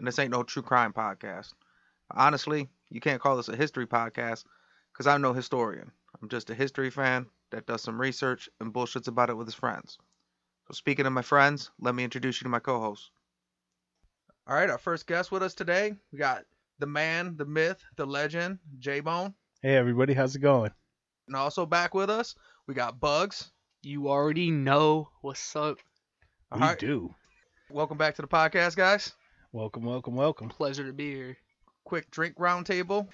and this ain't no true crime podcast. Honestly, you can't call this a history podcast because I'm no historian. I'm just a history fan that does some research and bullshits about it with his friends. So, speaking of my friends, let me introduce you to my co host. All right, our first guest with us today, we got the man, the myth, the legend, J Bone. Hey everybody, how's it going? And also back with us, we got Bugs. You already know what's up. All we right. do. Welcome back to the podcast, guys. Welcome, welcome, welcome. Pleasure to be here. Quick drink roundtable.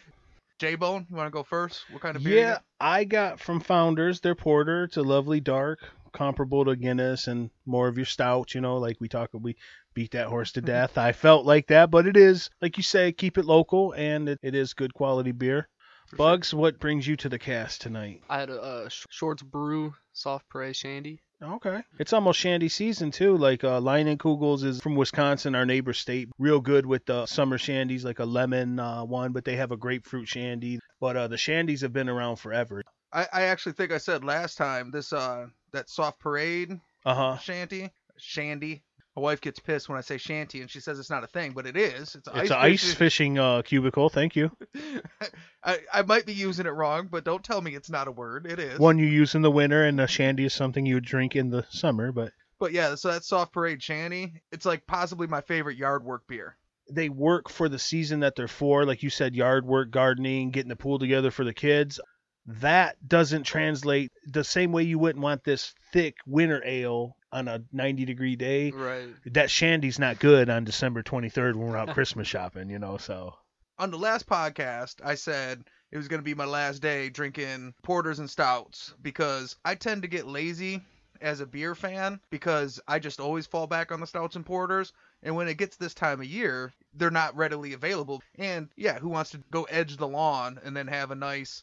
J Bone, you want to go first? What kind of beer? Yeah. I got from Founders their porter. It's a lovely dark, comparable to Guinness and more of your stout. You know, like we talk, we beat that horse to mm-hmm. death. I felt like that, but it is like you say, keep it local, and it, it is good quality beer. For sure. Bugs, what brings you to the cast tonight? I had a Sh- Shorts Brew Soft Parade Shandy. Okay. It's almost shandy season too. Like uh Leinenkugel's is from Wisconsin, our neighbor state. Real good with the summer shandies, like a lemon uh, one, but they have a grapefruit shandy. But uh the shandies have been around forever. I, I actually think I said last time this uh that soft parade Uh-huh. shanty shandy. My wife gets pissed when I say shanty, and she says it's not a thing, but it is. It's, It's an ice fishing uh cubicle, thank you. I, I might be using it wrong, but don't tell me it's not a word. It is. One you use in the winter and a shandy is something you would drink in the summer, but But yeah, so that soft parade shanty, it's like possibly my favorite yard work beer. they work for the season that they're for. Like you said, yard work, gardening, getting the pool together for the kids. That doesn't translate the same way you wouldn't want this thick winter ale on a 90 degree day. Right. That shandy's not good on December 23rd when we're out Christmas shopping, you know. So On the last podcast, I said it was going to be my last day drinking porters and stouts because I tend to get lazy as a beer fan because I just always fall back on the stouts and porters. And when it gets this time of year, they're not readily available. And yeah, who wants to go edge the lawn and then have a nice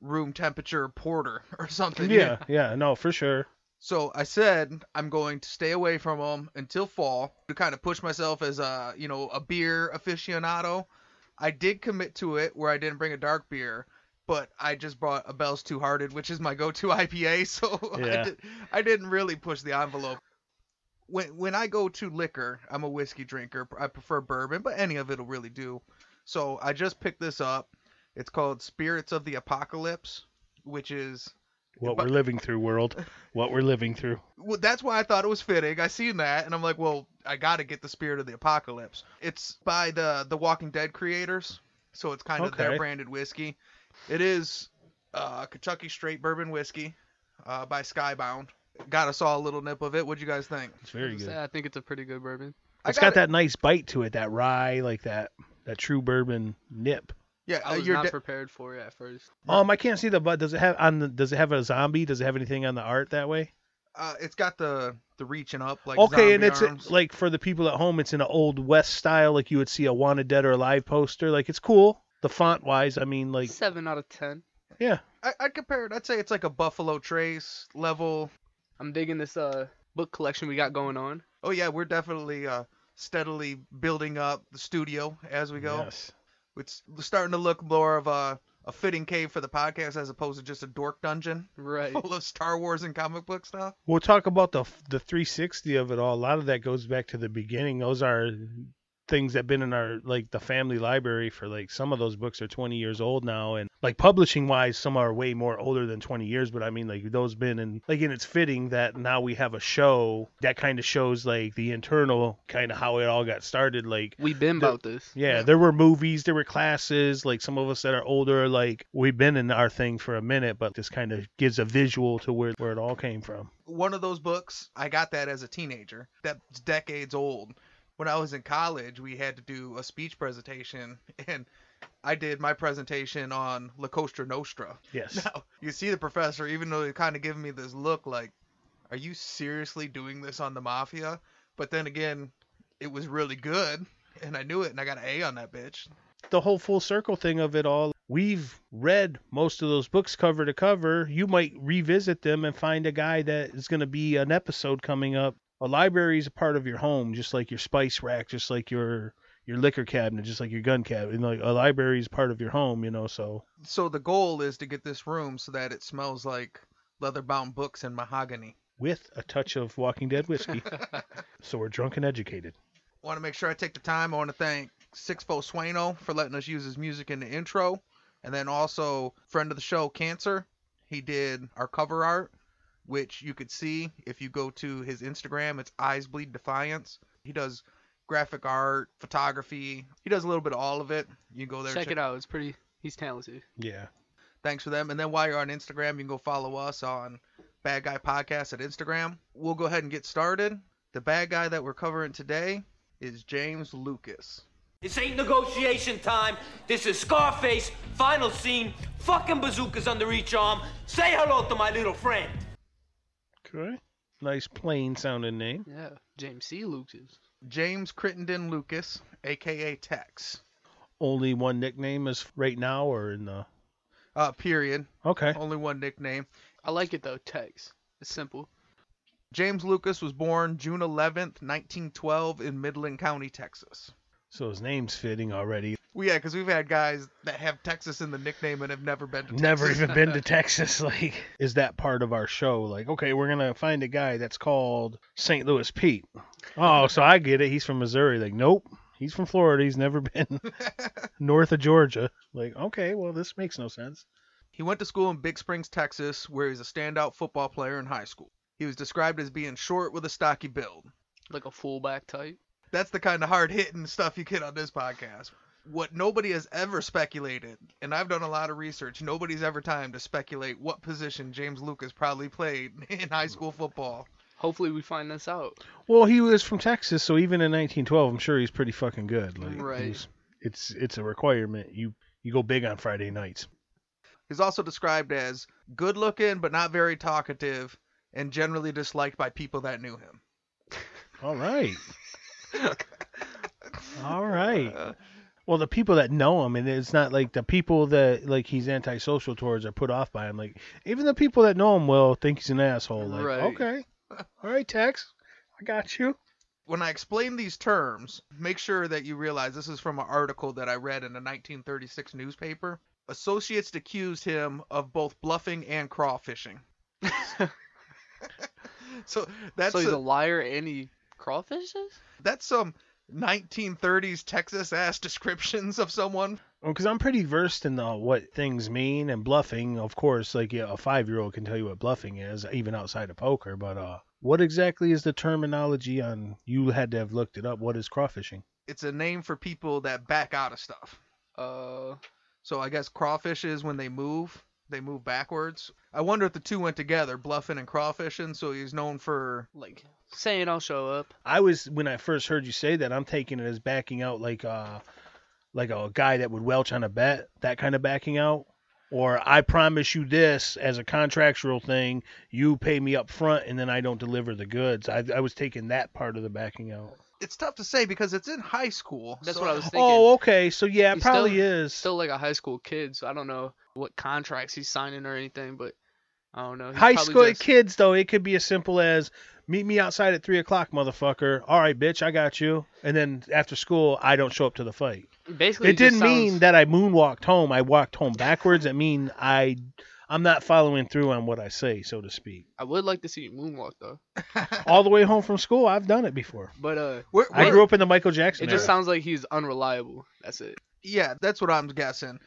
room temperature porter or something? yeah, yeah, no, for sure. So I said I'm going to stay away from them until fall to kind of push myself as a you know a beer aficionado. I did commit to it where I didn't bring a dark beer, but I just brought a Bell's Two Hearted, which is my go-to IPA. So Yeah. I, did, I didn't really push the envelope. When when I go to liquor, I'm a whiskey drinker. I prefer bourbon, but any of it'll really do. So I just picked this up. It's called Spirits of the Apocalypse, which is What But- we're living through, world. What we're living through. well, that's why I thought it was fitting. I seen that, and I'm like, well, I got to get the Spirit of the Apocalypse. It's by the the Walking Dead creators, so it's kind of their branded whiskey. It is uh, Kentucky straight bourbon whiskey uh, by Skybound. Got us all a little nip of it. What'd you guys think? It's very good. I think it's a pretty good bourbon. It's got it. that nice bite to it, that rye, like that that true bourbon nip. Yeah, I uh, was you're not de- prepared for it at first. Um, I can't see the but does it have on the does it have a zombie? Does it have anything on the art that way? uh, it's got the the reaching up like okay, and zombie it's a- arms. like for the people at home, it's in an old west style, like you would see a wanted dead or alive poster. Like it's cool. The font wise, I mean, like Seven out of ten. yeah, I, I'd compare it. I'd say it's like a Buffalo Trace level. I'm digging this uh book collection we got going on. Oh yeah, we're definitely uh, steadily building up the studio as we go. yes. It's starting to look more of a, a fitting cave for the podcast as opposed to just a dork dungeon Right. full of Star Wars and comic book stuff. We'll talk about the the 360 of it all. A lot of that goes back to the beginning. Those are things that've been in our like the family library for like some of those books are 20 years old now and like publishing wise some are way more older than 20 years but i mean like those been in like and it's fitting that now we have a show that kind of shows like the internal kind of how it all got started like we've been The- about this. yeah, there were movies, there were classes. Like some of us that are older, like we've been in our thing for a minute, but this kind of gives a visual to where where it all came from. One of those books, I got that as a teenager. That's decades old. When I was in college, we had to do a speech presentation, and I did my presentation on La Costa Nostra. Yes. Now, you see the professor, even though he kind of giving me this look like, are you seriously doing this on the mafia? But then again, it was really good. And I knew it, and I got an A on that bitch. The whole full circle thing of it all. We've read most of those books cover to cover. You might revisit them and find a guy that is going to be an episode coming up. A library is a part of your home, just like your spice rack, just like your your liquor cabinet, just like your gun cabinet. Like a library is part of your home, you know. So So the goal is to get this room so that it smells like leather-bound books and mahogany. with a touch of Walking Dead whiskey, so we're drunk and educated. want to make sure I take the time. I want to thank Sixfo Sueno for letting us use his music in the intro, and then also friend of the show, Cancer. He did our cover art, which you could see if you go to his Instagram. It's Eyes Bleed Defiance. He does graphic art, photography. He does a little bit of all of it. You can go there. Check it out. It's pretty. He's talented. Yeah. Thanks for them. And then while you're on Instagram, you can go follow us on Bad Guy Podcast at Instagram. We'll go ahead and get started. The bad guy that we're covering today is James Lucas. This ain't negotiation time. This is Scarface. Final scene. Fucking bazookas under each arm. Say hello to my little friend. Okay. Nice plain sounding name. Yeah. James C. Lucas. James Crittenden Lucas, aka Tex. Only one nickname is right now or in the Uh, period. Okay. Only one nickname. I like it though. Tex. It's simple. James Lucas was born June 11th, 1912, in Midland County, Texas. So his name's fitting already. Well, yeah, because we've had guys that have Texas in the nickname and have never been to Texas. Never even been to Texas. Like, is that part of our show? Like, okay, we're gonna find a guy that's called St. Louis Pete. Oh, so I get it. He's from Missouri. Like, nope. He's from Florida. He's never been north of Georgia. Like, okay, well, this makes no sense. He went to school in Big Springs, Texas, where he's a standout football player in high school. He was described as being short with a stocky build. Like a fullback type. That's the kind of hard hitting stuff you get on this podcast. What nobody has ever speculated, and I've done a lot of research, nobody's ever time to speculate what position James Lucas probably played in high school football. Hopefully we find this out. Well, he was from Texas, so even in 1912, I'm sure he's pretty fucking good. Like, Right. he's- It's it's a requirement. You you go big on Friday nights. He's also described as good looking but not very talkative and generally disliked by people that knew him. All right. All right. Uh, Well, the people that know him, and it's not like the people that like he's antisocial towards are put off by him. Like even the people that know him well think he's an asshole. Like, Right. okay, all right, Tex, I got you. When I explain these terms, make sure that you realize this is from an article that I read in a 1936 newspaper. Associates accused him of both bluffing and crawfishing. so that's so he's a- a liar and he crawfishes? that's some 1930s Texas ass descriptions of someone. Because I'm pretty versed in the, what things mean and bluffing. Of course, like yeah, a five year old can tell you what bluffing is, even outside of poker. But uh, what exactly is the terminology on? You had to have looked it up. What is crawfishing? It's a name for people that back out of stuff. Uh, So I guess crawfish is when they move, they move backwards. I wonder if the two went together, bluffing and crawfishing. So he's known for like saying I'll show up. I was when I first heard you say that, I'm taking it as backing out like uh like a guy that would welch on a bet, that kind of backing out. Or I promise you this as a contractual thing, you pay me up front and then I don't deliver the goods. I, I was taking that part of the backing out. it's tough to say because it's in high school. That's so- what I was thinking. Oh, okay. So yeah, it He's probably still- is. Still like a high school kid, so I don't know what contracts he's signing or anything, but I don't know. He's High school just- kids though, it could be as simple as meet me outside at three o'clock, motherfucker. All right, bitch, I got you. And then after school, I don't show up to the fight. Basically, it just didn't mean that I moonwalked home. I walked home backwards. It mean I I'm not following through on what I say, so to speak. I would like to see you moonwalk though, All the way home from school, I've done it before. but uh, Where- I where- grew up in the Michael Jackson it era. just sounds like he's unreliable. That's it. Yeah, that's what I'm guessing.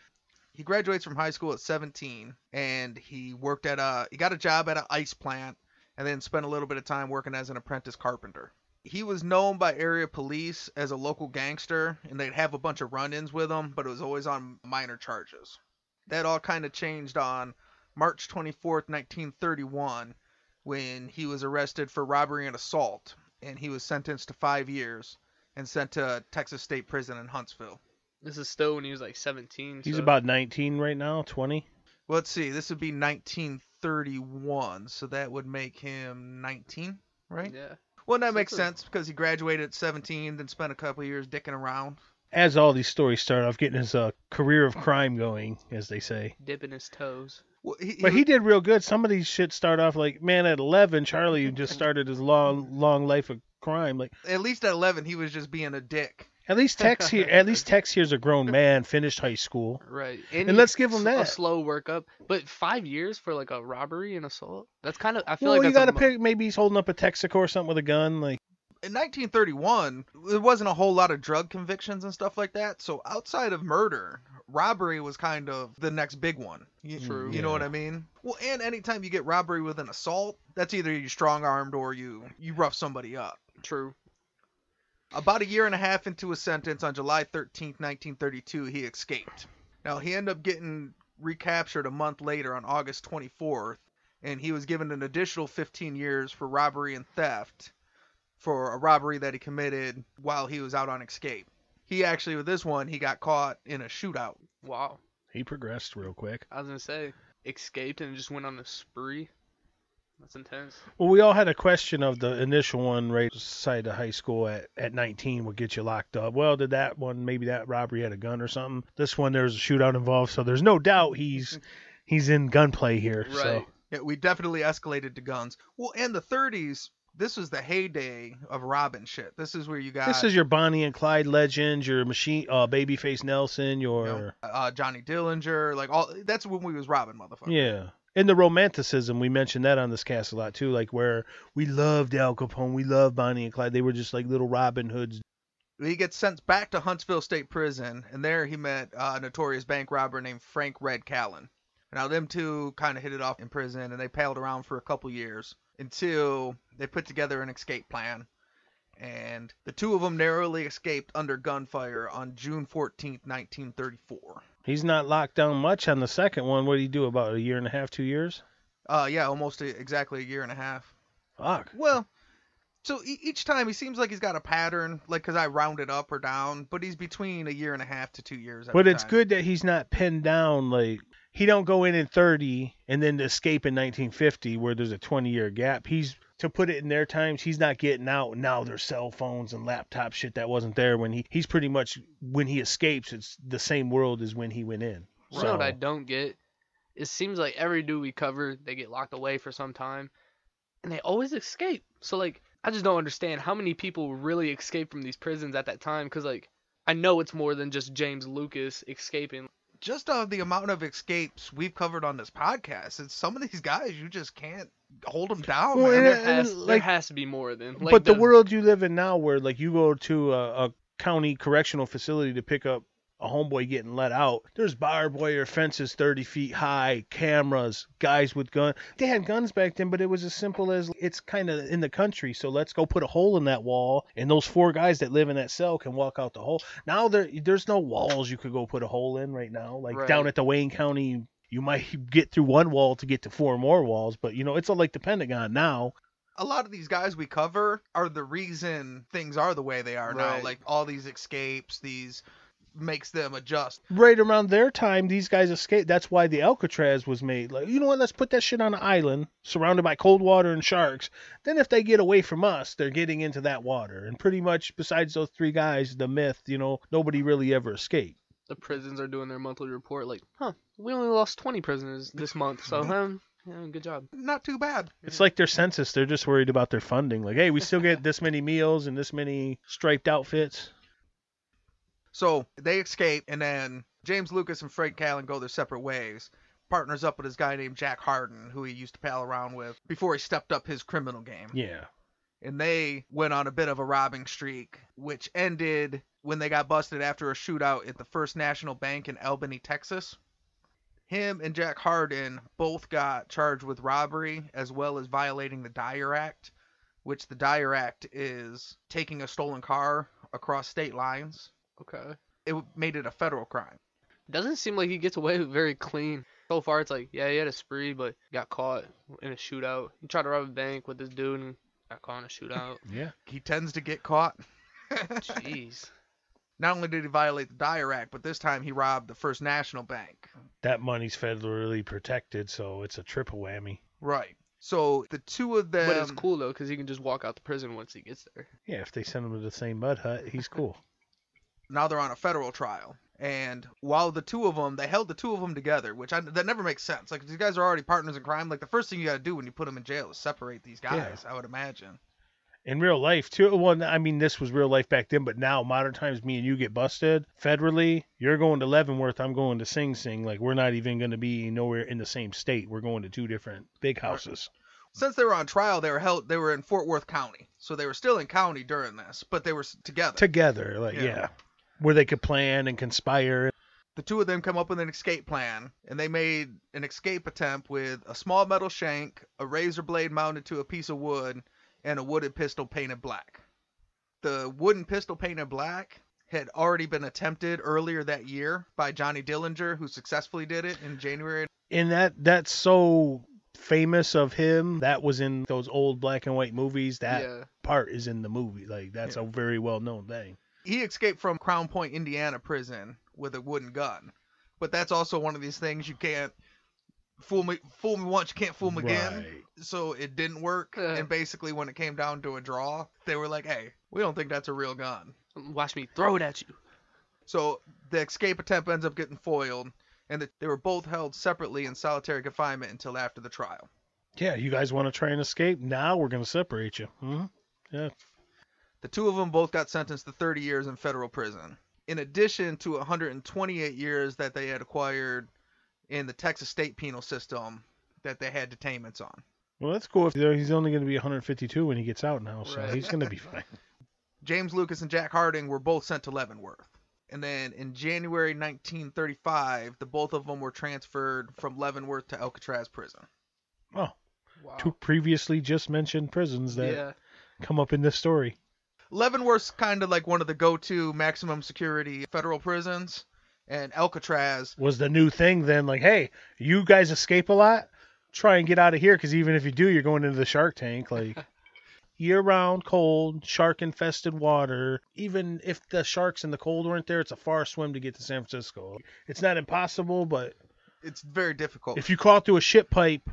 He graduates from high school at 17, and he worked at a he got a job at an ice plant, and then spent a little bit of time working as an apprentice carpenter. He was known by area police as a local gangster, and they'd have a bunch of run-ins with him, but it was always on minor charges. That all kind of changed on March 24th, 1931, when he was arrested for robbery and assault, and he was sentenced to five years and sent to Texas State Prison in Huntsville. This is still when he was like 17. He's so- about 19 right now, 20. Well, let's see. This would be 1931, so that would make him 19, right? Yeah. Well, that makes Super. sense because he graduated at 17, then spent a couple of years dicking around. As all these stories start off, getting his uh, career of crime going, as they say. Dipping his toes. Well, he, But he did real good. Some of these shit start off like, man, at 11, Charlie just started his long, long life of crime. Like, at least at 11, he was just being a dick. At least Tex here, at least Tex here's a grown man, finished high school. Right. And he- let's give him that. A slow workup. But five years for like a robbery and assault? That's kind of, I feel Well, like you got a to pick. Maybe he's holding up a Texaco or something with a gun. Like, In 1931, there wasn't a whole lot of drug convictions and stuff like that. So outside of murder, robbery was kind of the next big one. Mm, you, True. You know what I mean? Well, and anytime you get robbery with an assault, that's either you strong armed or you you rough somebody up. True. About a year and a half into his sentence on July 13th, 1932, he escaped. Now, he ended up getting recaptured a month later on August 24th, and he was given an additional 15 years for robbery and theft for a robbery that he committed while he was out on escape. He actually, with this one, he got caught in a shootout. Wow. he progressed real quick. I was going to say, escaped and just went on a spree. That's intense. Well, we all had a question of the initial one right side of high school at, at 19 would get you locked up. Well, did that one maybe that robbery had a gun or something? This one there's a shootout involved, so there's no doubt he's he's in gunplay here. So Right. Yeah, we definitely escalated to guns. Well, and the 30s, this was the heyday of robbing shit. This is where you got this is your Bonnie and Clyde legends, your machine, uh, Babyface Nelson, your you know, uh, Johnny Dillinger, like all. That's when we was robbing motherfuckers. yeah. And the romanticism, we mentioned that on this cast a lot too, like where we loved Al Capone, we loved Bonnie and Clyde. They were just like little Robin Hoods. He gets sent back to Huntsville State Prison, and there he met uh, a notorious bank robber named Frank Red Callan. Now them two kind of hit it off in prison, and they palled around for a couple years until they put together an escape plan. And the two of them narrowly escaped under gunfire on June 14th, 1934. He's not locked down much on the second one. What did he do about a year and a half, two years? Uh, yeah, almost a, exactly a year and a half. Fuck. Well, so e- each time he seems like he's got a pattern, like because I rounded up or down, but he's between a year and a half to two years. But it's time. good that he's not pinned down like he don't go in in 30 and then escape in 1950 where there's a 20 year gap. He's to put it in their times, he's not getting out. Now there's cell phones and laptop shit that wasn't there when he he's pretty much when he escapes, it's the same world as when he went in. You know what I don't get? It seems like every dude we cover, they get locked away for some time, and they always escape. So like, I just don't understand how many people really escape from these prisons at that time. Cause like, I know it's more than just James Lucas escaping. just of the amount of escapes we've covered on this podcast, it's some of these guys you just can't hold them down. Well, man. and There it- has, and, there like- has to be more than. Like but the, world you live in now, where like you go to a, a county correctional facility to pick up a homeboy getting let out, there's barbed wire fences 30 feet high, cameras, guys with guns. They had guns back then, but it was as simple as it's kind of in the country, so let's go put a hole in that wall, and those four guys that live in that cell can walk out the hole. Now there, there's no walls you could go put a hole in right now. Like Right. down at the Wayne County. You might get through one wall to get to four more walls, but you know it's all like the Pentagon now. a lot of these guys we cover are the reason things are the way they are now. Like all these escapes, these makes them adjust. right around their time, these guys escaped. That's why the Alcatraz was made. Like, you know what? Let's put that shit on an island surrounded by cold water and sharks. Then, if they get away from us, they're getting into that water. And pretty much, besides those three guys, the myth, you know, nobody really ever escaped. The prisons are doing their monthly report. Like, huh, we only lost 20 prisoners this month. So, um, yeah, good job. Not too bad. It's like their census. They're just worried about their funding. Like, hey, we still get this many meals and this many striped outfits. So they escape, and then James Lucas and Frank Callan go their separate ways. Partners up with this guy named Jack Harden, who he used to pal around with before he stepped up his criminal game. Yeah. And they went on a bit of a robbing streak, which ended when they got busted after a shootout at the First National Bank in Albany, Texas. Him and Jack Harden both got charged with robbery as well as violating the Dyer Act, which the Dyer Act is taking a stolen car across state lines. Okay. It made it a federal crime. Doesn't seem like he gets away very clean. So far, it's like, yeah, he had a spree, but got caught in a shootout. He tried to rob a bank with this dude and got caught in a shootout. Yeah. He tends to get caught. Jeez. Not only did he violate the Dyer Act, but this time he robbed the First National Bank. That money's federally protected, so it's a triple whammy. Right. So the two of them. But it's cool though, because he can just walk out the prison once he gets there. Yeah, if they send him to the same mud hut, he's cool. now they're on a federal trial. And while the two of them, they held the two of them together, which I, that never makes sense. Like these guys are already partners in crime. Like the first thing you got to do when you put them in jail is separate these guys. I would imagine. in real life too. Well, I mean, this was real life back then, but now modern times, me and you get busted federally. You're going to Leavenworth. I'm going to Sing Sing. Like we're not even going to be nowhere in the same state. We're going to two different big houses. Since they were on trial, they were held. They were in Fort Worth County, so they were still in county during this, but they were together. Together, like Yeah. yeah. Where they could plan and conspire. the two of them come up with an escape plan, and they made an escape attempt with a small metal shank, a razor blade mounted to a piece of wood, and a wooden pistol painted black. The wooden pistol painted black had already been attempted earlier that year by Johnny Dillinger, who successfully did it in January. And that that's so famous of him. That was in those old black and white movies. That yeah. part is in the movie. Like that's Yeah. a very well known thing. He escaped from Crown Point, Indiana prison with a wooden gun. But that's also one of these things you can't fool me fool me once, you can't fool me again. So it didn't work. Uh. and basically, when it came down to a draw, they were like, "Hey, we don't think that's a real gun." Watch me throw it at you. So the escape attempt ends up getting foiled, and the, they were both held separately in solitary confinement until after the trial. Yeah, you guys want to try and escape? Now we're gonna separate you. hmm Yeah. The two of them both got sentenced to 30 years in federal prison, in addition to 128 years that they had acquired in the Texas state penal system that they had detainments on. Well, that's cool. If he's only going to be 152 when he gets out now, so Right. he's going to be fine. James Lucas and Jack Harding were both sent to Leavenworth. And then in January 1935, the both of them were transferred from Leavenworth to Alcatraz prison. Oh, Wow. two previously just mentioned prisons that yeah. come up in this story. Leavenworth's kind of like one of the go-to maximum security federal prisons, and Alcatraz Was the new thing then? Like, hey, you guys escape a lot. Try and get out of here, because even if you do, you're going into the shark tank. Like, year-round cold, shark-infested water. Even if the sharks and the cold weren't there, it's a far swim to get to San Francisco. It's not impossible, but it's very difficult. if you crawl through a ship pipe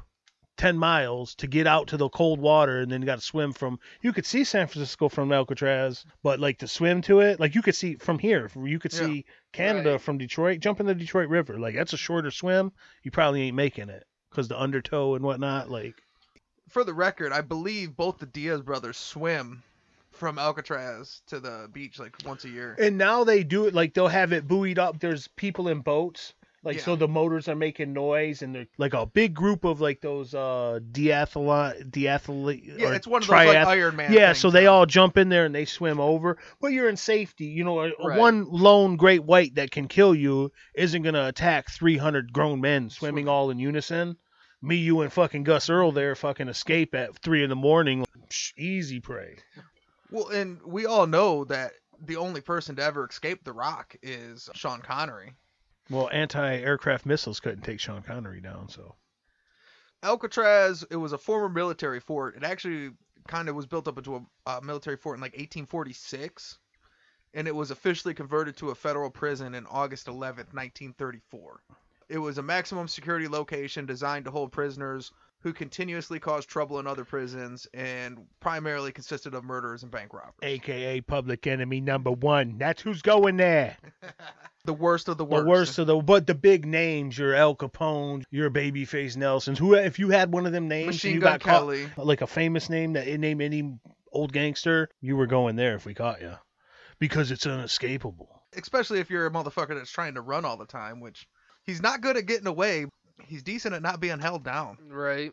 10 miles to get out to the cold water and then you got to swim from you could see san francisco from alcatraz but like to swim to it like you could see from here you could Yeah. see canada Right. from detroit jump in the detroit river like that's a shorter swim you probably ain't making it because the undertow and whatnot like For the record, I believe both the Diaz brothers swim from Alcatraz to the beach like once a year. and now they do it like they'll have it buoyed up there's people in boats like so the motors are making noise and they're like a big group of like those uh deathlon deathlete Yeah, or it's one of those like Iron Man. Yeah, so they all jump in there and they swim over, but you're in safety. You know, Right. one lone great white that can kill you isn't gonna attack 300 grown men swimming Swimming. all in unison. Me, you, and fucking Gus Earl there fucking escape at three in the morning. Psh, easy prey. Well, and we all know that the only person to ever escape the Rock is Sean Connery. Well, anti-aircraft missiles couldn't take Sean Connery down, so Alcatraz, it was a former military fort. It actually kind of was built up into a military fort in like 1846, and it was officially converted to a federal prison in August 11th, 1934. It was a maximum security location designed to hold prisoners who continuously caused trouble in other prisons and primarily consisted of murderers and bank robbers. AKA public enemy number one. That's who's going there. The worst of the worst. The worst. of the, but the big names, your El Capone, your Babyface Nelsons. Who, if you had one of them names, Machine you Gun got caught, Kelly. like a famous name that name any old gangster, you were going there if we caught you, because it's unescapable. especially if you're a motherfucker that's trying to run all the time, which he's not good at getting away. He's decent at not being held down. Right.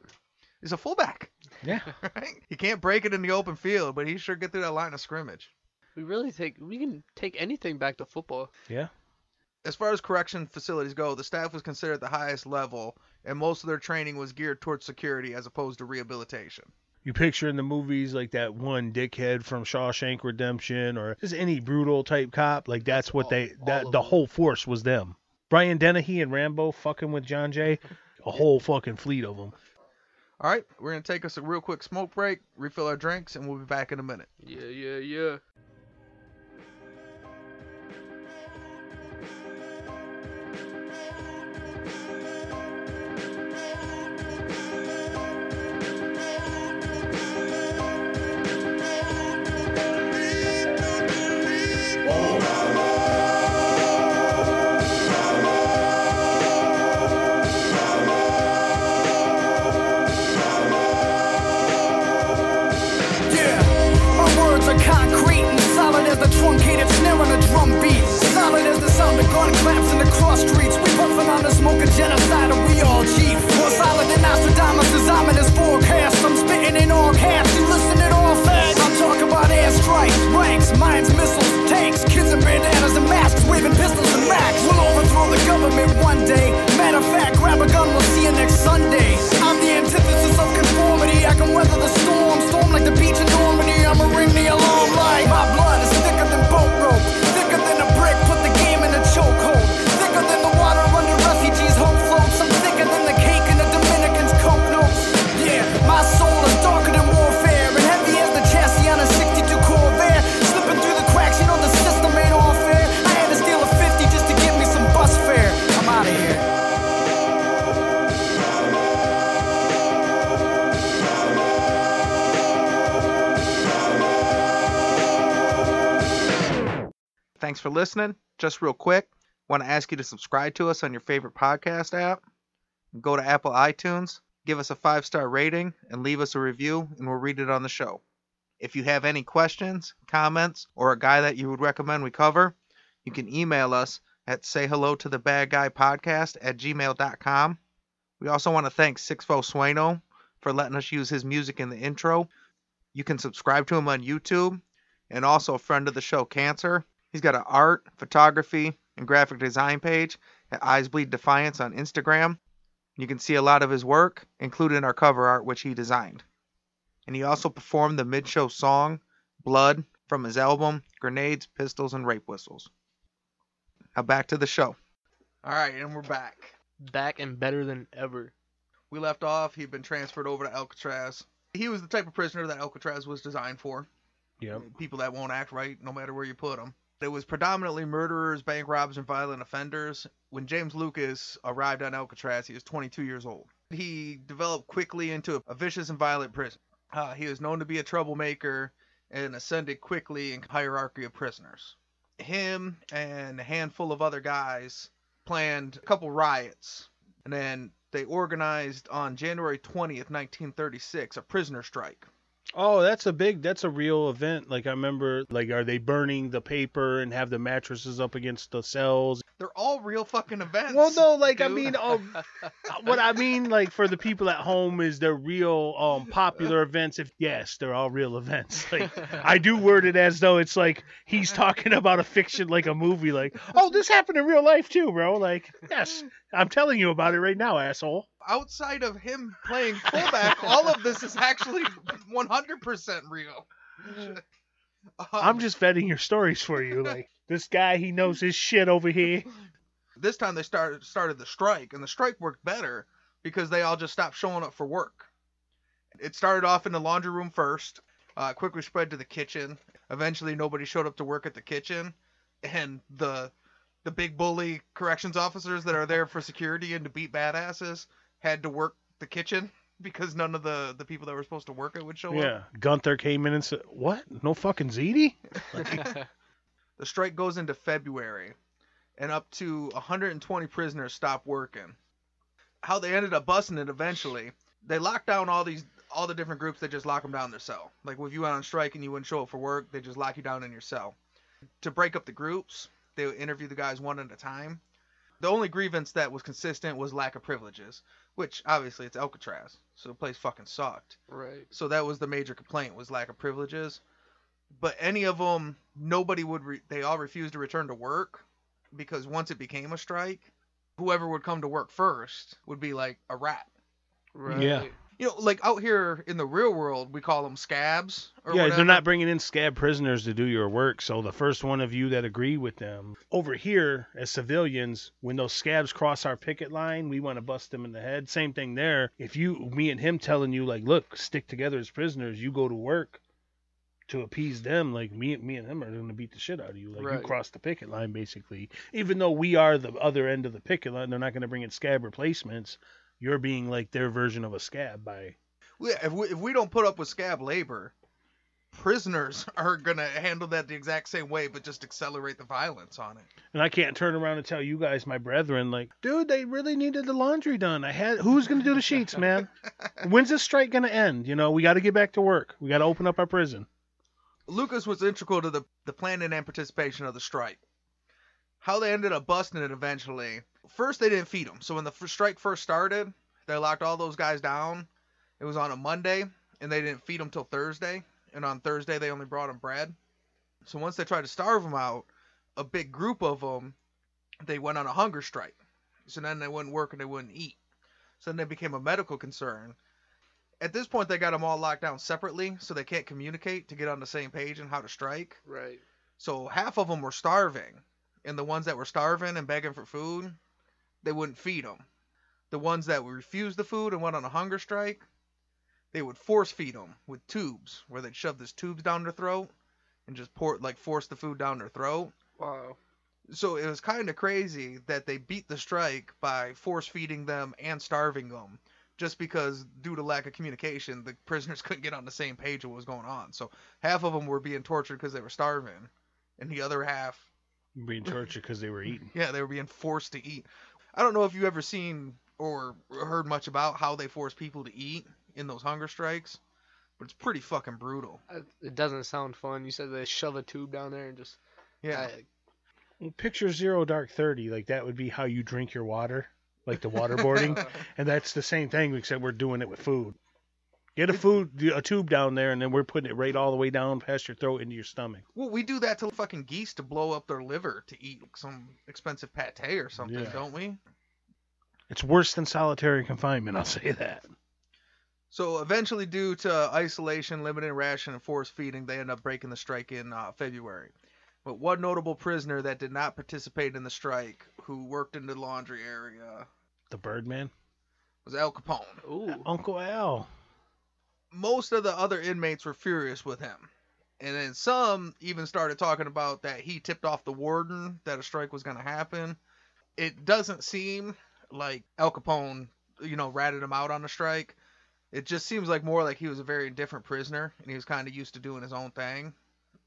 He's a fullback, Yeah. right? He can't break it in the open field, but he sure get through that line of scrimmage. We really take we can take anything back to football. Yeah. As far as correction facilities go, the staff was considered the highest level, and most of their training was geared towards security as opposed to rehabilitation. You picture in the movies like that one dickhead from Shawshank Redemption, or just any brutal type cop. Like that's, what all- they that the them. whole force was them. Brian Dennehy and Rambo fucking with John Jay, a whole fucking fleet of them. All right, we're gonna take us a real quick smoke break, refill our drinks, and we'll be back in a minute. Yeah, yeah, yeah. And we all chief. More solid than Nostradamus' ominous forecast. I'm spitting in all caps, you listening all fast. I'm talking about airstrikes, ranks, mines, missiles, tanks, kids in bandanas and masks, waving pistols and max. We'll overthrow the government one day. Matter of fact, grab a gun, we'll see you next Sunday. I'm the antithesis of conformity. I can weather the storm, storm like the beach in Normandy. I'ma ring the alarm like my blood is thicker than boat rope, Thanks for listening. Just real quick, want to ask you to subscribe to us on your favorite podcast app. Go to Apple iTunes, give us a five star rating, and leave us a review, and we'll read it on the show. If you have any questions, comments, or a guy that you would recommend we cover, you can email us at say hello to the bad guy podcast at gmail.com. We also want to thank Sixfo Sueno for letting us use his music in the intro. You can subscribe to him on YouTube, and also a friend of the show, Cancer. He's got an art, photography, and graphic design page at Eyes Bleed Defiance on Instagram. You can see a lot of his work, including our cover art, which he designed. And he also performed the mid show song, Blood, from his album, Grenades, Pistols, and Rape Whistles. Now back to the show. Alright, and we're back. Back and better than ever. We left off, he'd been transferred over to Alcatraz. He was the type of prisoner that Alcatraz was designed for. Yep. People that won't act right no matter where you put them. It was predominantly murderers, bank robbers, and violent offenders. When James Lucas arrived on Alcatraz, he was 22 years old. He developed quickly into a vicious and violent prisoner. Uh, he was known to be a troublemaker and ascended quickly in hierarchy of prisoners. Him and a handful of other guys planned a couple riots, and then they organized on January 20th, 1936, a prisoner strike. Oh, that's a big, that's a real event. Like I remember, like are they burning the paper and have the mattresses up against the cells? They're all real fucking events. Well, no, like I mean, oh, what I mean, like for the people at home, is they're real um popular events. If yes, they're all real events. Like I do word it as though it's like he's talking about a fiction, like a movie. Like, oh, this happened in real life too, bro. Like, yes, I'm telling you about it right now, asshole. Outside of him playing fullback, all of this is actually 100% real. Um, I'm just vetting your stories for you. Like this guy, he knows his shit over here. This time they started started the strike, and the strike worked better because they all just stopped showing up for work. It started off in the laundry room first, uh, quickly spread to the kitchen. Eventually, nobody showed up to work at the kitchen, and the the big bully corrections officers that are there for security and to beat badasses had to work the kitchen because none of the the people that were supposed to work it would show up. Yeah, Gunther came in and said, "What? No fucking ZD?" The strike goes into February, and up to 120 prisoners stop working. How they ended up busting it eventually, they locked down all these all the different groups. They just lock them down in their cell. Like if you went on strike and you wouldn't show up for work, they just lock you down in your cell. To break up the groups, they would interview the guys one at a time. The only grievance that was consistent was lack of privileges, which obviously it's Alcatraz, so the place fucking sucked. right. So that was the major complaint was lack of privileges. But any of them, nobody would. Re- they all refused to return to work because once it became a strike, whoever would come to work first would be like a rat. Right. Yeah. You know, like out here in the real world, we call them scabs. Or yeah, whatever. they're not bringing in scab prisoners to do your work. So the first one of you that agree with them over here as civilians, when those scabs cross our picket line, we want to bust them in the head. Same thing there. If you, me and him telling you like, look, stick together as prisoners, you go to work to appease them. Like me, me and him are going to beat the shit out of you. Like Right. you cross the picket line basically. Even though we are the other end of the picket line, they're not going to bring in scab replacements. You're being like their version of a scab by Yeah, if we if we don't put up with scab labor, prisoners are gonna handle that the exact same way, but just accelerate the violence on it. And I can't turn around and tell you guys, my brethren, like, dude, they really needed the laundry done. I had who's gonna do the sheets, man? When's this strike gonna end? You know, we got to get back to work. We got to open up our prison. Lucas was integral to the, the planning and participation of the strike. How they ended up busting it eventually. First, they didn't feed them. So when the f- strike first started, they locked all those guys down. It was on a Monday, and they didn't feed them till Thursday. And on Thursday, they only brought them bread. So once they tried to starve them out, a big group of them, they went on a hunger strike. So then they wouldn't work and they wouldn't eat. So then they became a medical concern. At this point, they got them all locked down separately, so they can't communicate to get on the same page and how to strike. Right. So half of them were starving, and the ones that were starving and begging for food, they wouldn't feed them. The ones that refused the food and went on a hunger strike, they would force feed them with tubes, where they'd shove this tubes down their throat and just pour like force the food down their throat. Wow. So it was kind of crazy that they beat the strike by force feeding them and starving them, just because due to lack of communication, the prisoners couldn't get on the same page of what was going on. So half of them were being tortured because they were starving, and the other half Being tortured because they were eating. yeah, they were being forced to eat. I don't know if you ever seen or heard much about how they force people to eat in those hunger strikes, but it's pretty fucking brutal. Uh, It doesn't sound fun. You said they shove a tube down there and just. Yeah. I- Picture zero dark thirty, like that would be how you drink your water, like the waterboarding, and that's the same thing except we're doing it with food. Get a food a tube down there, and then we're putting it right all the way down past your throat into your stomach. Well, we do that to the fucking geese to blow up their liver to eat some expensive pate or something, Yeah. don't we? It's worse than solitary confinement, I'll say that. So eventually, due to isolation, limited ration, and forced feeding, they end up breaking the strike in uh, February. But one notable prisoner that did not participate in the strike, who worked in the laundry area, The Birdman, was Al Capone. Ooh. Uncle Al. Most of the other inmates were furious with him. And then some even started talking about that he tipped off the warden that a strike was going to happen. It doesn't seem like Al Capone, you know, ratted him out on the strike. It just seems like more like he was a very indifferent prisoner and he was kind of used to doing his own thing.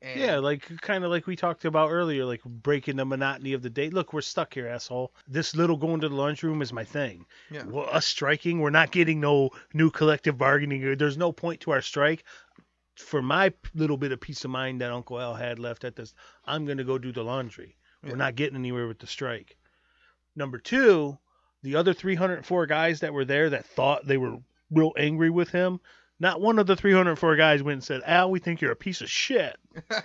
And Yeah, like kind of like we talked about earlier, like breaking the monotony of the day. Look, we're stuck here, asshole. This little going to the lunchroom is my thing. Yeah. Well, us striking, we're not getting no new collective bargaining. There's no point to our strike. For my little bit of peace of mind that Uncle Al had left at this, I'm gonna go do the laundry. Yeah. We're not getting anywhere with the strike. Number two, the other 304 guys that were there that thought they were real angry with him. Not one of the 304 guys went and said, Al, we think you're a piece of shit.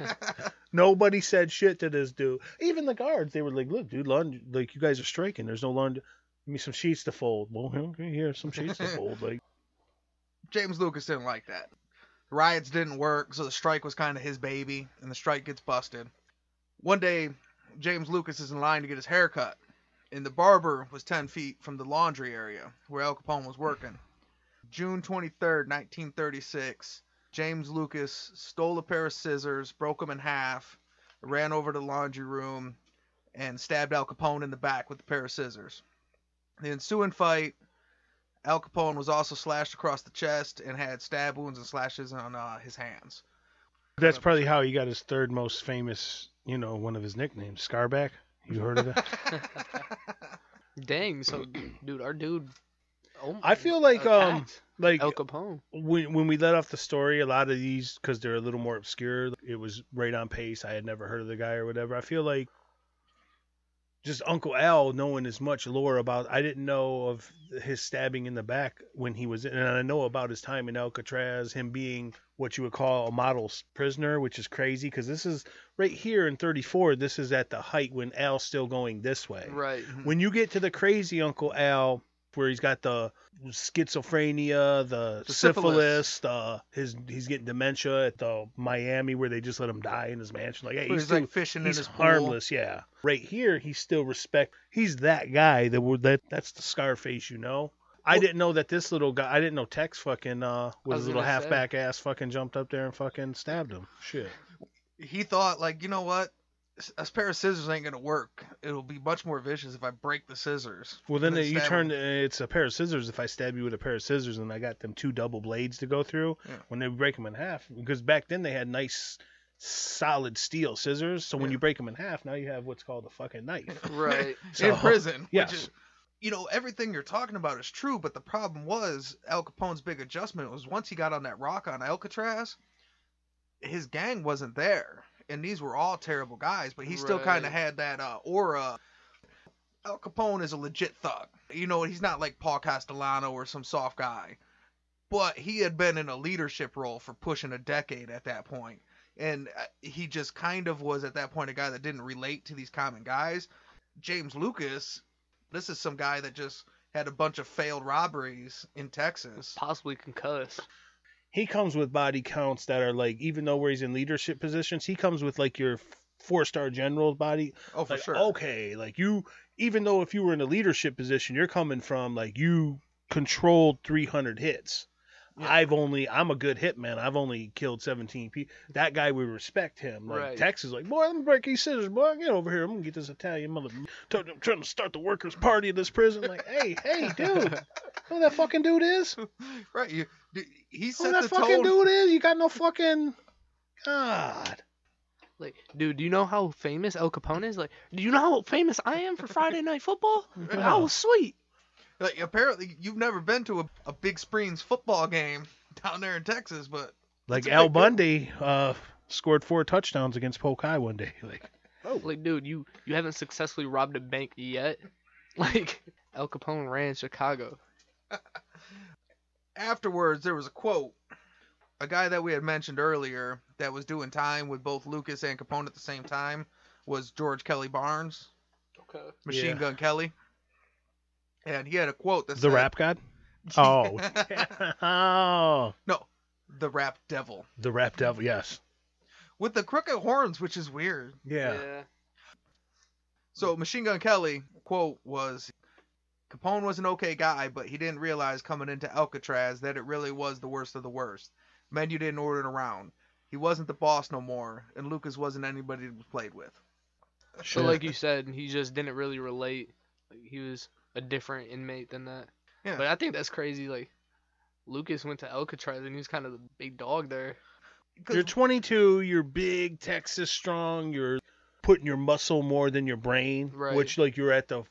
Nobody said shit to this dude. Even the guards, they were like, "Look, dude, laundry, like you guys are striking. There's no laundry. Give me some sheets to fold." Well, okay, here, some sheets to fold. Like, James Lucas didn't like that. The riots didn't work, so the strike was kind of his baby, and the strike gets busted. One day, James Lucas is in line to get his hair cut, and the barber was 10 feet from the laundry area where Al Capone was working. June 23rd, 1936, James Lucas stole a pair of scissors, broke them in half, ran over to the laundry room, and stabbed Al Capone in the back with a pair of scissors. The ensuing fight Al Capone was also slashed across the chest and had stab wounds and slashes on uh, his hands. that's probably how he got his third most famous, you know, one of his nicknames, Scarback. You heard of that? Dang. So, dude, our dude. Oh, I feel like, um, like El Capone. when when we let off the story, a lot of these because they're a little more obscure. It was right on pace. I had never heard of the guy or whatever. I feel like just Uncle Al knowing as much lore about. I didn't know of his stabbing in the back when he was in, and I know about his time in Alcatraz, him being what you would call a model prisoner, which is crazy because this is right here in 34. This is at the height when Al's still going this way. Right. When you get to the crazy Uncle Al, where he's got the schizophrenia, the, The syphilis, syphilis. the his he's getting dementia at the Miami where they just let him die in his mansion. Like, hey, he's, he's still, like fishing in he's his pool. harmless, yeah. Right here, he's still respect. He's that guy that would that that's the Scarface, you know. I Well- didn't know that this little guy. I didn't know Tex fucking uh with was his little gonna say. halfback ass fucking jumped up there and fucking stabbed him. Shit. He thought, like, you know what? A pair of scissors ain't gonna work. It'll be much more vicious if I break the scissors. Well, then and you turn. him. It's a pair of scissors. If I stab you with a pair of scissors, and I got them two double blades to go through, Yeah. when they break them in half, because back then they had nice, solid steel scissors. So when Yeah. you break them in half, now you have what's called a fucking knife. Right. So- in prison. yes. Which is, you know, everything you're talking about is true, but the problem was Al Capone's big adjustment was once he got on that rock on Alcatraz, his gang wasn't there, and these were all terrible guys, but he still kind of had that uh, aura. Al Capone is a legit thug. You know, he's not like Paul Castellano or some soft guy, but he had been in a leadership role for pushing a decade at that point, and uh, he just kind of was at that point a guy that didn't relate to these common guys. James Lucas, this is some guy that just had a bunch of failed robberies in Texas. Possibly concussed. He comes with body counts that are like even though where he's in leadership positions, he comes with like your four star general body. Oh, for like, sure. Okay, like you, even though if you were in a leadership position, you're coming from like you controlled 300 hits. Yeah. I've only, I'm a good hitman. I've only killed 17 people. That guy, we respect him. Like Right. Texas, like, boy, I'm gonna break these scissors, boy. Get over here. I'm gonna get this Italian mother. I'm trying to start the workers' party in this prison. Like, hey, hey, dude, who that fucking dude is? Right. You, d- he Who set that the fucking tone. dude is? You got no fucking. God. Like, dude, do you know how famous El Capone is? Like, do you know how famous I am for Friday Night Football? Yeah. Oh, sweet. Like, apparently, you've never been to a, a Big Springs football game down there in Texas, but Like That's a Al. Bundy uh, scored four touchdowns against Polk High one day. Like, Like, dude, you you haven't successfully robbed a bank yet. Like, El Capone ran Chicago. afterwards there was a quote. A guy that we had mentioned earlier that was doing time with both Lucas and Capone at the same time was George Kelly Barnes, Okay. Machine Yeah. Gun Kelly. And he had a quote that the said, rap god? Oh. oh. no, the rap devil. The rap devil, yes. With the crooked horns, which is weird. Yeah. So Machine Gun Kelly quote was Capone was an okay guy, but he didn't realize coming into Alcatraz that it really was the worst of the worst. Men you didn't order around. He wasn't the boss no more, and Lucas wasn't anybody to be played with. So, Sure. like you said, he just didn't really relate. Like, he was a different inmate than that. Yeah. But I think that's crazy. Like, Lucas went to Alcatraz and he was kind of the big dog there. You're 22, you're big, Texas strong, you're putting your muscle more than your brain, Right. which like you're at the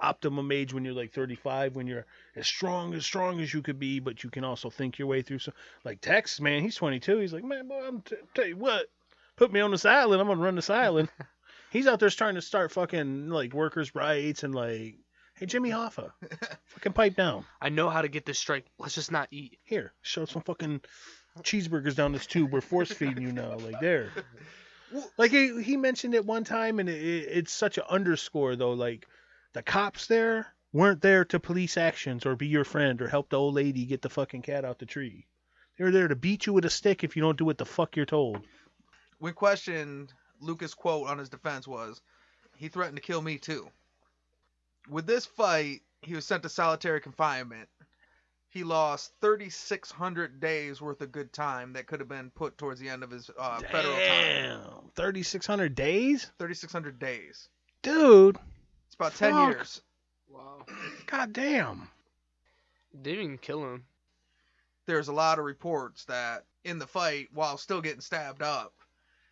optimum age when you're like 35 when you're as strong as strong as you could be but you can also think your way through so like Tex man he's 22 he's like man boy I'm t- tell you what put me on this island. I'm gonna run this island. He's out there trying to start fucking like workers rights and like hey Jimmy Hoffa fucking pipe down. I know how to get this straight. Let's just not eat. here show some fucking cheeseburgers down this tube. We're force feeding you now like there. Like he, he mentioned it one time and it, it, it's such an underscore though like the cops there weren't there to police actions or be your friend or help the old lady get the fucking cat out the tree they were there to beat you with a stick if you don't do what the fuck you're told when questioned, Lucas' quote on his defense was, "He threatened to kill me too." With this fight, he was sent to solitary confinement. He lost 3,600 days worth of good time that could have been put towards the end of his uh, federal time. Damn, 3600 days 3,600 days. dude It's about 10 years. Wow. god damn Didn't even kill him. There's a lot of reports that in the fight, while still getting stabbed up,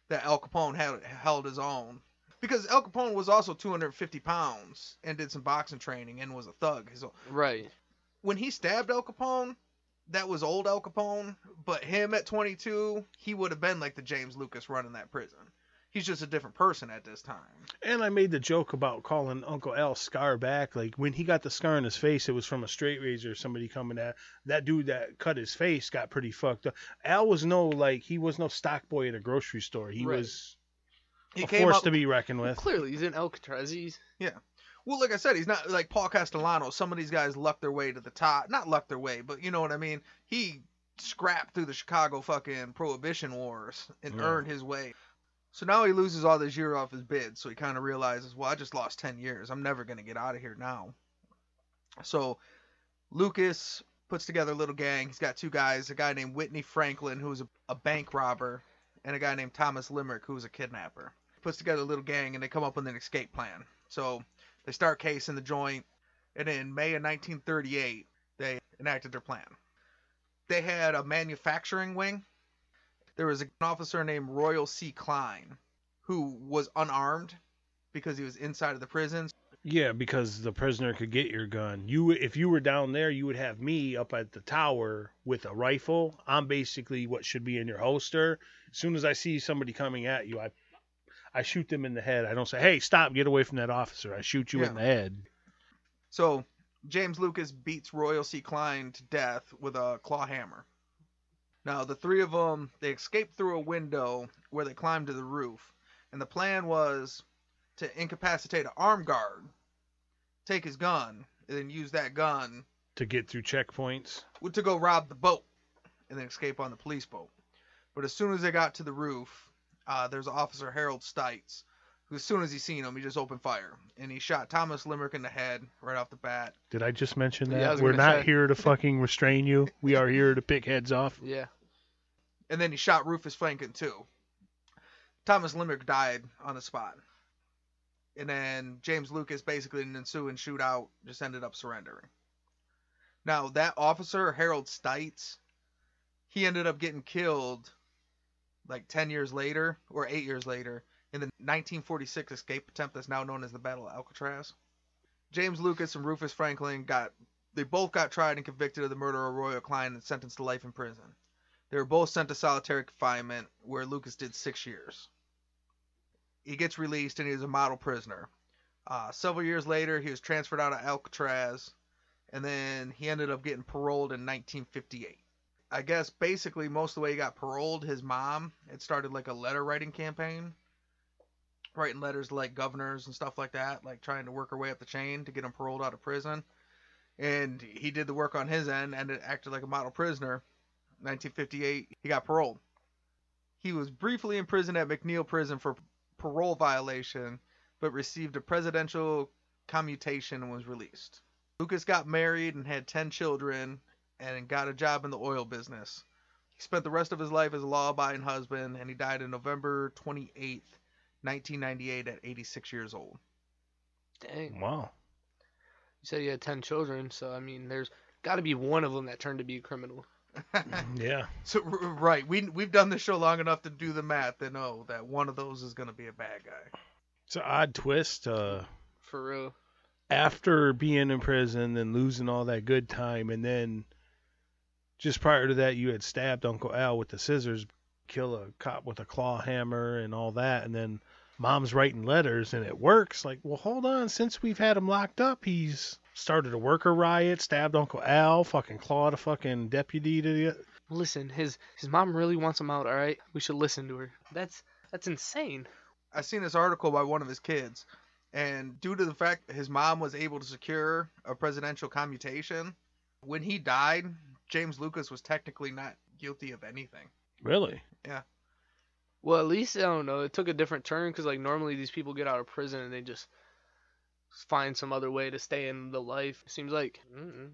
that Al Capone had held his own. Because Al Capone was also 250 pounds and did some boxing training and was a thug. So Right. when he stabbed Al Capone, that was old Al Capone, but him at 22, he would have been like the James Lucas running that prison. He's just a different person at this time. And I made the joke about calling Uncle Al Scar back. Like when he got the scar on his face, it was from a straight razor. Somebody coming at that dude that cut his face got pretty fucked up. Al was no like he was no stock boy at a grocery store. He Right. was He a came force up to be reckoned with. Clearly, he's in Alcatraz. He's yeah. Well, like I said, he's not like Paul Castellano. Some of these guys lucked their way to the top. Not lucked their way, but you know what I mean. He scrapped through the Chicago fucking Prohibition Wars and Yeah. earned his way. So now he loses all this year off his bid. So he kind of realizes, well, I just lost 10 years. I'm never going to get out of here now. So Lucas puts together a little gang. He's got two guys a guy named Whitey Franklin, who's a, a bank robber, and a guy named Thomas Limerick, who's a kidnapper. Puts together a little gang and they come up with an escape plan. So they start casing the joint, and in May of 1938, they enacted their plan. They had a manufacturing wing. There was an officer named Royal C. Cline who was unarmed because he was inside of the prison. Yeah, because the prisoner could get your gun. You, if you were down there, you would have me up at the tower with a rifle. I'm basically what should be in your holster. As soon as I see somebody coming at you, I, I shoot them in the head. I don't say, "Hey, stop! Get away from that officer!" I shoot you Yeah. in the head. So James Lucas beats Royal C. Cline to death with a claw hammer. Now the three of them they escaped through a window where they climbed to the roof, and the plan was to incapacitate an armed guard, take his gun, and then use that gun To get through checkpoints. to go rob the boat, and then escape on the police boat. But as soon as they got to the roof, uh, there's Officer Harold Stites, as soon as he seen him, he just opened fire, and he shot Thomas Limerick in the head right off the bat. Did I just mention that? was We're not say. here to fucking restrain you. We are here to pick heads off. Yeah. and then he shot Rufus Franklin too. Thomas Limerick died on the spot. And then James Lucas, basically in an ensuing shootout, just ended up surrendering. Now, that officer, Harold Stites, he ended up getting killed like 10 years later, or 8 years later, in the 1946 escape attempt that's now known as the Battle of Alcatraz. James Lucas and Rufus Franklin got, they both got tried and convicted of the murder of Royal Cline and sentenced to life in prison. They were both sent to solitary confinement, where Lucas did six years. He gets released and he was a model prisoner. Uh, several years later, he was transferred out of Alcatraz, and then he ended up getting paroled in 1958. I guess basically most of the way he got paroled, his mom had started like a letter writing campaign, writing letters to like governors and stuff like that, like trying to work her way up the chain to get him paroled out of prison. And he did the work on his end and acted like a model prisoner. 1958, he got paroled. He was briefly imprisoned at McNeil Prison for parole violation, but received a presidential commutation and was released. Lucas got married and had 10 children and got a job in the oil business. He spent the rest of his life as a law abiding husband and he died on November 28th, 1998, at 86 years old. Dang. Wow. You said you had ten children, so I mean, there's got to be one of them that turned to be a criminal. Yeah. So right, we we've done this show long enough to do the math to know that one of those is gonna be a bad guy. It's an odd twist. Uh, For real. after being in prison and losing all that good time, and then just prior to that, you had stabbed Uncle Al with the scissors, kill a cop with a claw hammer, and all that, and then mom's writing letters and it works. Like, well, hold on. Since we've had him locked up, he's started a worker riot, stabbed Uncle Al, fucking clawed a fucking deputy to the. Listen, his his mom really wants him out. All right, we should listen to her. That's that's insane. I seen this article by one of his kids, and due to the fact that his mom was able to secure a presidential commutation, when he died, James Lucas was technically not guilty of anything. Really? Well, at least I don't know. It took a different turn because like normally these people get out of prison and they just find some other way to stay in the life. Seems like mm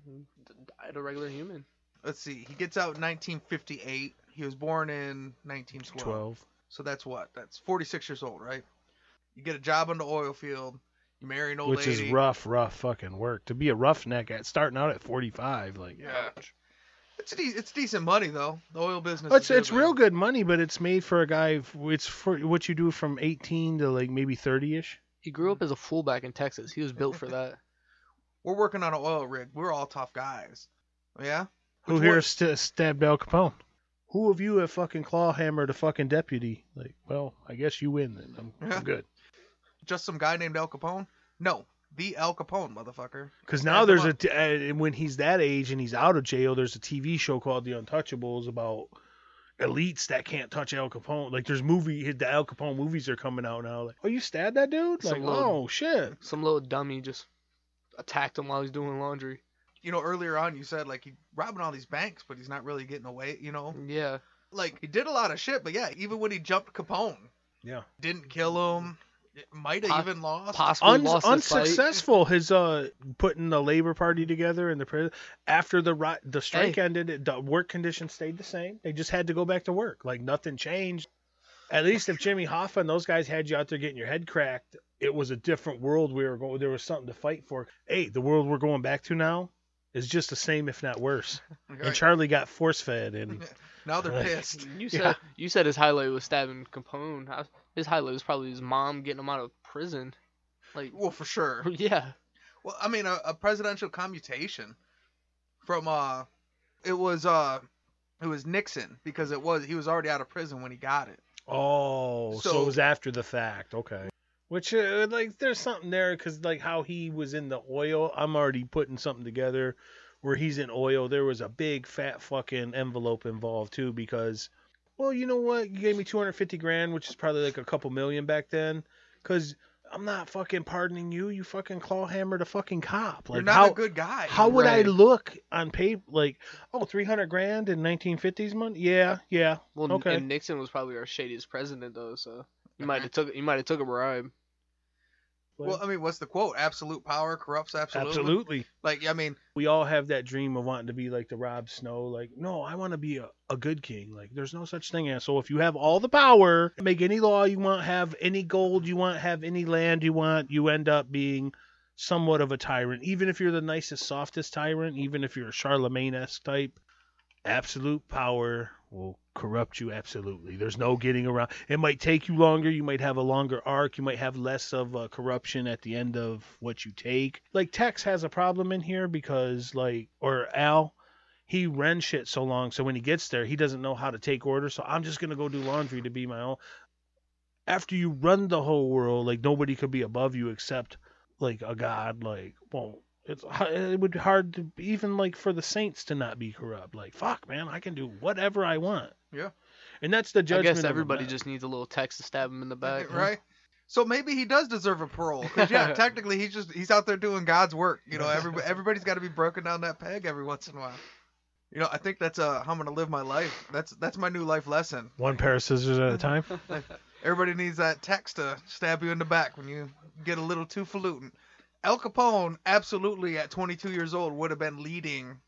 died a regular human. Let's see, he gets out in 1958. He was born in 1912. 12. So that's what? That's 46 years old, right? You get a job on the oil field. You marry an old Which lady. Which is rough, rough fucking work. To be a roughneck at starting out at 45, like, Yeah. It's de- it's decent money though. The oil business. It's is it's good, real good money, but it's made for a guy. It's for what you do from 18 to like maybe 30 ish. He grew up as a fullback in Texas. He was built for that. We're working on an oil rig. We're all tough guys. Oh, yeah. Who Which here one- st- stabbed Al Capone? Who of you have fucking claw hammered a fucking deputy? Like, well, I guess you win then. I'm, Yeah. I'm good. Just some guy named Al Capone? No, the Al Capone, motherfucker. Because now there's a up. t- uh, when he's that age and he's out of jail, there's a TV show called The Untouchables about elites that can't touch Al Capone. Like there's movie the Al Capone movies are coming out now. Like, oh, you stabbed that dude? Some Like, little- oh shit. Some little dummy just attacked him while he's doing laundry. You know, earlier on you said like he's robbing all these banks, but he's not really getting away. You know, Yeah. like he did a lot of shit, but yeah, even when he jumped Capone, Yeah. didn't kill him. Might have Po- even lost. Possibly Un- lost his fight. unsuccessful. His uh putting the labor party together and the prison after the ri- the strike Hey. ended. it- The work conditions stayed the same. They just had to go back to work. Like nothing changed. At least if Jimmy Hoffa and those guys had you out there getting your head cracked, it was a different world we were going. There was something to fight for. Hey, the world we're going back to now is just the same, if not worse. Right. And Charlie got force fed, and now they're pissed. You said Yeah. you said his highlight was stabbing Capone. How- His highlight was probably his mom getting him out of prison. Like, Well, for sure. yeah. Well, I mean, a, a presidential commutation from uh, it was uh, it was Nixon because it was he was already out of prison when he got it. Oh, so, So- it was after the fact. Okay. Which uh, like there's something there because like how he was in the oil. I'm already putting something together where he's in oil. There was a big fat fucking envelope involved too because, well, you know what? You gave me 250 grand, which is probably like a couple million back then. Because I'm not fucking pardoning you. You fucking claw hammered a fucking cop. Like You're not how a good guy. how would I look on paper? Like, oh, 300 grand in 1950s money? Yeah, yeah. Well, Okay. and Nixon was probably our shadiest president though, so you might uh-huh. have took you might have took a bribe. Well, I mean, what's the quote? Absolute power corrupts absolutely. absolutely. Like, I mean, we all have that dream of wanting to be like the Rob Snow. Like, no, I want to be a, a good king. Like, there's no such thing as. So if you have all the power, make any law you want, have any gold you want, have any land you want, you end up being somewhat of a tyrant. Even if you're the nicest, softest tyrant, even if you're a Charlemagne-esque type, absolute power will corrupt you absolutely. There's no getting around. It might take you longer. You might have a longer arc. You might have less of uh, corruption at the end of what you take. Like Tex has a problem in here because like or Al, he ran shit so long. So when he gets there, he doesn't know how to take orders. So I'm just gonna go do laundry to be my own. After you run the whole world, like nobody could be above you except like a god. Like well. It's it would be hard to even like for the saints to not be corrupt. Like fuck, man, I can do whatever I want. Yeah. And that's the judgment. I judgment. guess everybody man. just needs a little text to stab him in the back. right? So maybe he does deserve a parole. Because yeah, technically he's just he's out there doing God's work. You know, every, everybody's got to be broken down that peg every once in a while. You know, I think that's uh how I'm gonna live my life. That's that's my new life lesson. one pair of scissors at a time. Everybody needs that text to stab you in the back when you get a little too falutin. Al Capone absolutely at 22 years old would have been leading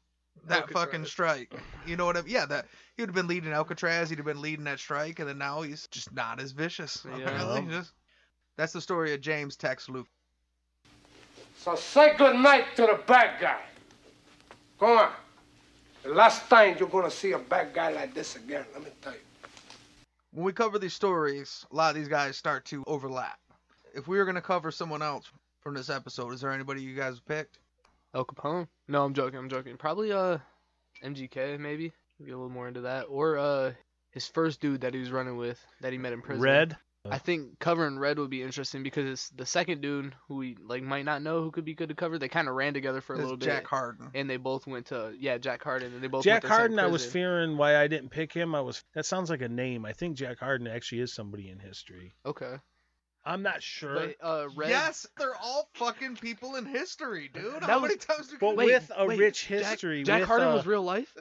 that Alcatraz. fucking strike. You know what I mean? Yeah, that he would have been leading Alcatraz. He'd have been leading that strike, and then now he's just not as vicious. Yeah. Just- that's the story of James Tex Luke. So say good night to the bad guy. Go on. The last time you're gonna see a bad guy like this again, let me tell you. When we cover these stories, a lot of these guys start to overlap. If we were gonna cover someone else from this episode, is there anybody you guys picked? El Capone? No, I'm joking. I'm joking. Probably uh, MGK maybe. Get a little more into that, or uh, his first dude that he was running with that he met in prison. Red. I think covering Red would be interesting because it's the second dude who we like might not know who could be good to cover. They kind of ran together for a It's little Jack bit, Jack Harden. and they both went to yeah Jack Harden, and they both Jack went to Harden. I was fearing why I didn't pick him. I was. That sounds like a name. I think Jack Harden actually is somebody in history. Okay, I'm not sure. but uh, Red. Yes, they're all fucking people in history, dude. How That many was- times do But we with a wait, rich history, Jack with, Harden uh, was real life.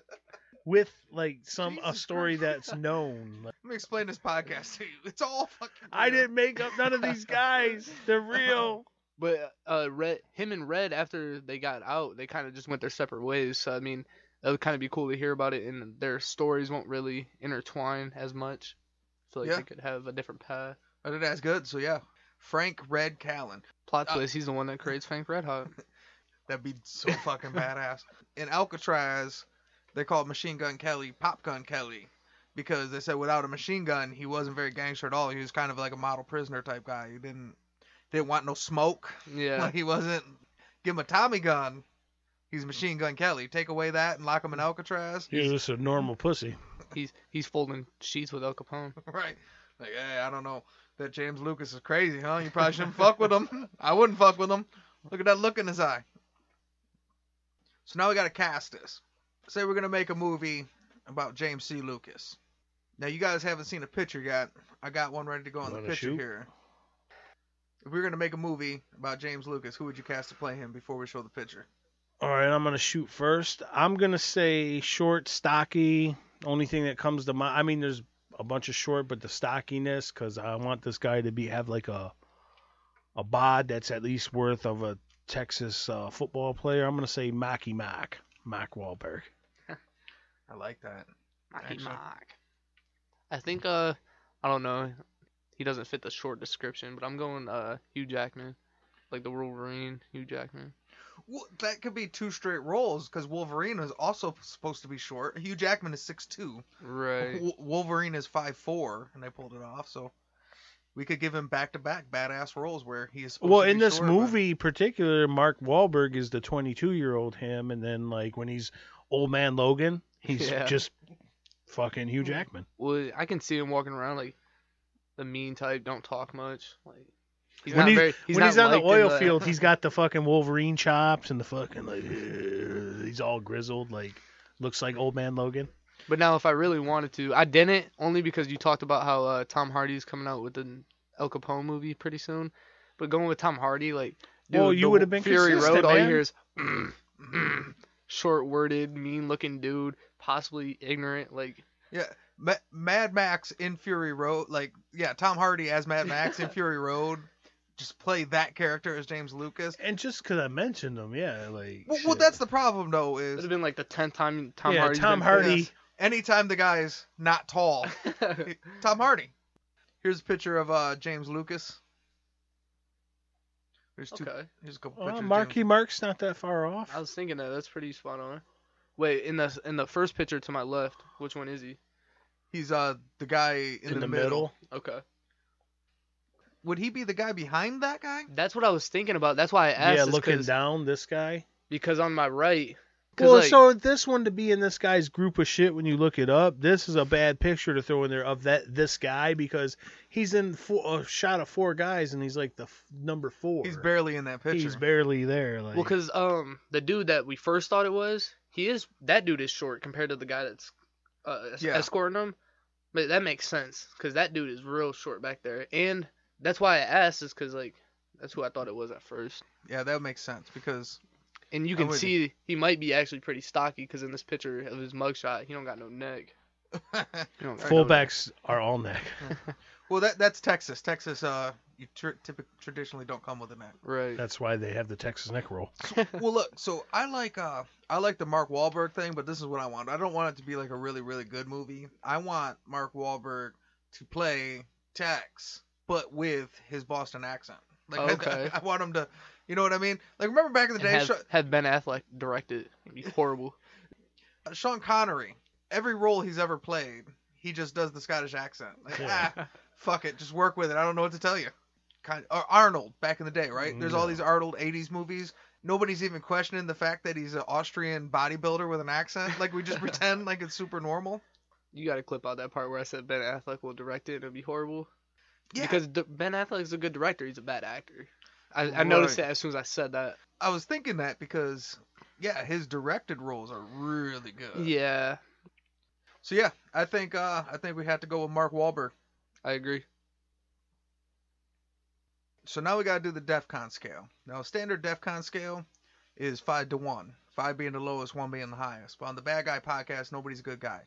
with like some a story Christ. that's known. Let me explain this podcast to you. It's all fucking. I didn't make up none of these guys. They're real. But uh, Red, him and Red, after they got out, they kind of just went their separate ways. So I mean, that would kind of be cool to hear about it, and their stories won't really intertwine as much. So like Yeah. they could have a different path. I did that's good. So yeah, Frank Red Callan. Plot Uh, twist: He's the one that creates Frank Red Hot. That'd be so fucking badass. In Alcatraz, they called Machine Gun Kelly Pop Gun Kelly because they said without a machine gun, he wasn't very gangster at all. He was kind of like a model prisoner type guy. He didn't didn't want no smoke. Yeah. Like he wasn't. Give him a Tommy gun. He's Machine Gun Kelly. Take away that and lock him in Alcatraz. You're just a normal pussy. He's he's folding sheets with El Capone. right. Like, hey, I don't know. That James Lucas is crazy, huh? You probably shouldn't fuck with him. I wouldn't fuck with him. Look at that look in his eye. So now we gotta cast this. Say we're gonna make a movie about James C. Lucas. Now you guys haven't seen a picture yet. I got one ready to go on the picture shoot? here. If we are gonna make a movie about James Lucas, who would you cast to play him before we show the picture? All right, I'm gonna shoot first. I'm gonna say short, stocky. Only thing that comes to mind. I mean, there's a bunch of short, but the stockiness, because I want this guy to be have like a a bod that's at least worth of a Texas uh, football player. I'm gonna say Mackey Mack, Mack Wahlberg. I like that. Marky Excellent. Mark. I think uh, I don't know. He doesn't fit the short description, but I'm going uh Hugh Jackman, like the Wolverine, Hugh Jackman. Well, that could be two straight roles because Wolverine is also supposed to be short. Hugh Jackman is six two. Right. W- Wolverine is five four, and they pulled it off. So we could give him back to back badass roles where he is. supposed Well, to be in this back to back badass roles where he is. supposed well to in be this short, but- movie particular, Mark Wahlberg is the 22 year old him, and then like when he's old man Logan, he's Yeah. just fucking Hugh Jackman. Well, I can see him walking around like the mean type, don't talk much. Like he's when not he's, very. He's when not he's on the oil the- field, he's got the fucking Wolverine chops and the fucking like uh, he's all grizzled, like looks like old man Logan. But now, if I really wanted to, I didn't only because you talked about how uh, Tom Hardy's coming out with an El Capone movie pretty soon. But going with Tom Hardy, like, dude, Well, you would've been Fury consistent, Road. All you hear is mm, mm, short-worded, mean-looking dude, possibly ignorant. Like, Yeah, Ma- Mad Max in Fury Road, like yeah, Tom Hardy as Mad Max in Fury Road, just play that character as James Lucas. And just because I mentioned him, yeah, like Well, well, that's the problem though Is it'd is have been like the tenth time Tom Hardy. yeah, Hardy's Tom been Hardy. Yes. anytime the guy's not tall, Tom Hardy. Here's a picture of uh, James Lucas. There's two. okay, Here's a couple Oh, pictures. of Marky James- Mark's not that far off. I was thinking that. That's pretty spot on. Wait, in the in the first picture to my left, which one is he? He's uh the guy in, in, the, middle. Okay, Would he be the guy behind that guy? that's what I was thinking about. That's why I asked. Yeah, looking down, this guy. because on my right. Well, like, so this one to be in this guy's group of shit when you look it up, this is a bad picture to throw in there of that this guy because he's in four, a shot of four guys and he's like the f- number four. He's barely in that picture. He's barely there. Like, Well, because um the dude that we first thought it was, he is that dude is short compared to the guy that's uh, Yeah. escorting him. But that makes sense because that dude is real short back there, and that's why I asked is because like that's who I thought it was at first. yeah, that makes sense because And you can see he might be actually pretty stocky because in this picture of his mugshot, he don't got no neck. He no fullbacks are all neck. well that that's Texas. Texas uh you tr- typically traditionally don't come with a neck. Right. That's why they have the Texas neck roll. well, look, so I like uh I like the Mark Wahlberg thing, but this is what I want. I don't want it to be like a really really good movie. I want Mark Wahlberg to play Tex, but with his Boston accent. Like I- Okay. I, I want him to, you know what I mean? Like remember back in the and day, have, Sha- have Ben Affleck directed, it. It'd be horrible. Sean Connery, every role he's ever played, he just does the Scottish accent. Like, Yeah. ah, fuck it, just work with it. I don't know what to tell you. Kind or Arnold back in the day, right? There's all these Arnold '80s movies. Nobody's even questioning the fact that he's an Austrian bodybuilder with an accent. Like we just pretend like it's super normal. You got to clip out that part where I said Ben Affleck will direct it. It'll be horrible. Yeah. Because D- Ben Affleck is a good director. He's a bad actor. I, I noticed it as soon as I said that. I was thinking that because, yeah, his directed roles are really good. Yeah, So yeah, I think uh I think we have to go with Mark Wahlberg. I agree. So now we gotta do the DEFCON scale. Now standard DEFCON scale is five to one. Five being the lowest, one being the highest. But on the Bad Guy podcast, nobody's a good guy.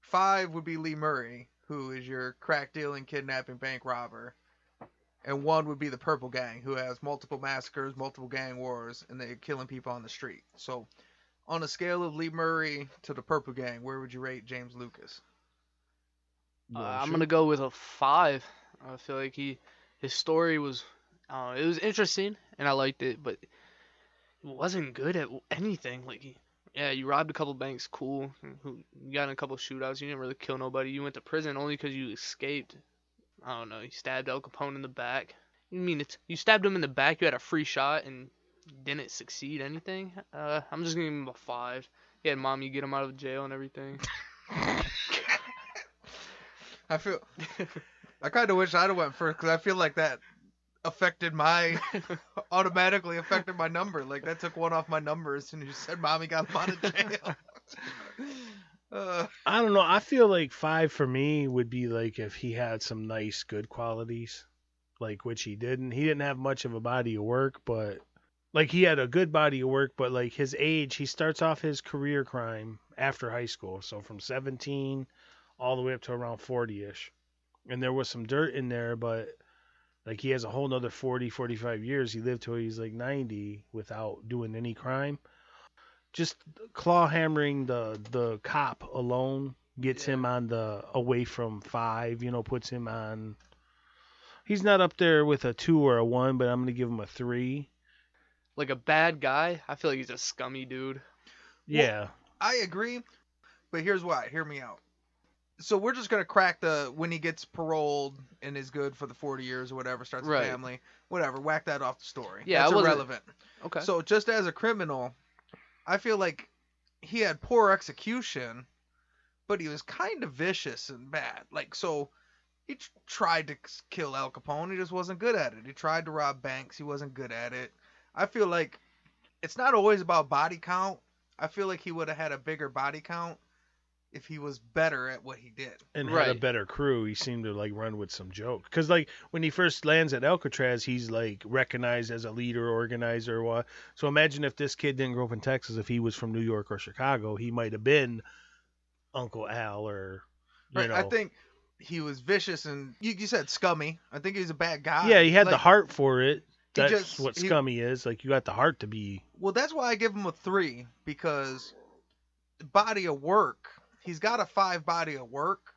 Five would be Lee Murray, who is your crack dealing, kidnapping, bank robber. And one would be the Purple Gang, who has multiple massacres, multiple gang wars, and they're killing people on the street. So, on a scale of Lee Murray to the Purple Gang, where would you rate James Lucas? Uh, I'm gonna go with a five. I feel like he, his story was, uh, it was interesting and I liked it, but it wasn't good at anything. Like, he, yeah, you robbed a couple banks, cool. You got in a couple shootouts. You didn't really kill nobody. You went to prison only because you escaped. I don't know. You stabbed El Capone in the back. You mean it's you stabbed him in the back? You had a free shot and didn't succeed anything. Uh, I'm just gonna give him a five. He had mommy get him out of jail and everything. I feel. I kind of wish I'd have went first because I feel like that affected my automatically affected my number. Like that took one off my number as soon as you said mommy got him out of jail. uh, I don't know. I feel like five for me would be like if he had some nice, good qualities, like which he didn't. He didn't have much of a body of work, but like he had a good body of work. But like his age, he starts off his career crime after high school, so from 17 all the way up to around 40ish. And there was some dirt in there, but like he has a whole nother 40, 45 years. He lived till he's like 90 without doing any crime just claw hammering the the cop alone gets him on the away from five. You know, puts him on. He's not up there with a two or a one, but I'm gonna give him a three. like a bad guy. I feel like he's a scummy dude. Yeah, I agree, but here's why. Hear me out. So we're just gonna crack the when he gets paroled and is good for the 40 years or whatever, starts Right. a family, whatever. Whack that off the story. Yeah, That's irrelevant. Okay. So just as a criminal, I feel like he had poor execution, but he was kind of vicious and bad. Like so, he tr- tried to kill Al Capone. He just wasn't good at it. He tried to rob banks. He wasn't good at it. I feel like it's not always about body count. I feel like he would have had a bigger body count if he was better at what he did. and had a better crew, he seemed to like run with some joke. Because like when he first lands at Alcatraz, he's like recognized as a leader, organizer. What? So imagine if this kid didn't grow up in Texas. If he was from New York or Chicago, he might have been Uncle Al or you Right. know. I think he was vicious and you, you said scummy. I think he was a bad guy. yeah, he had the heart for it. That's just- what he- scummy is. Like you got the heart to be. Well, that's why I give him a three because body of work. He's got a five body of work,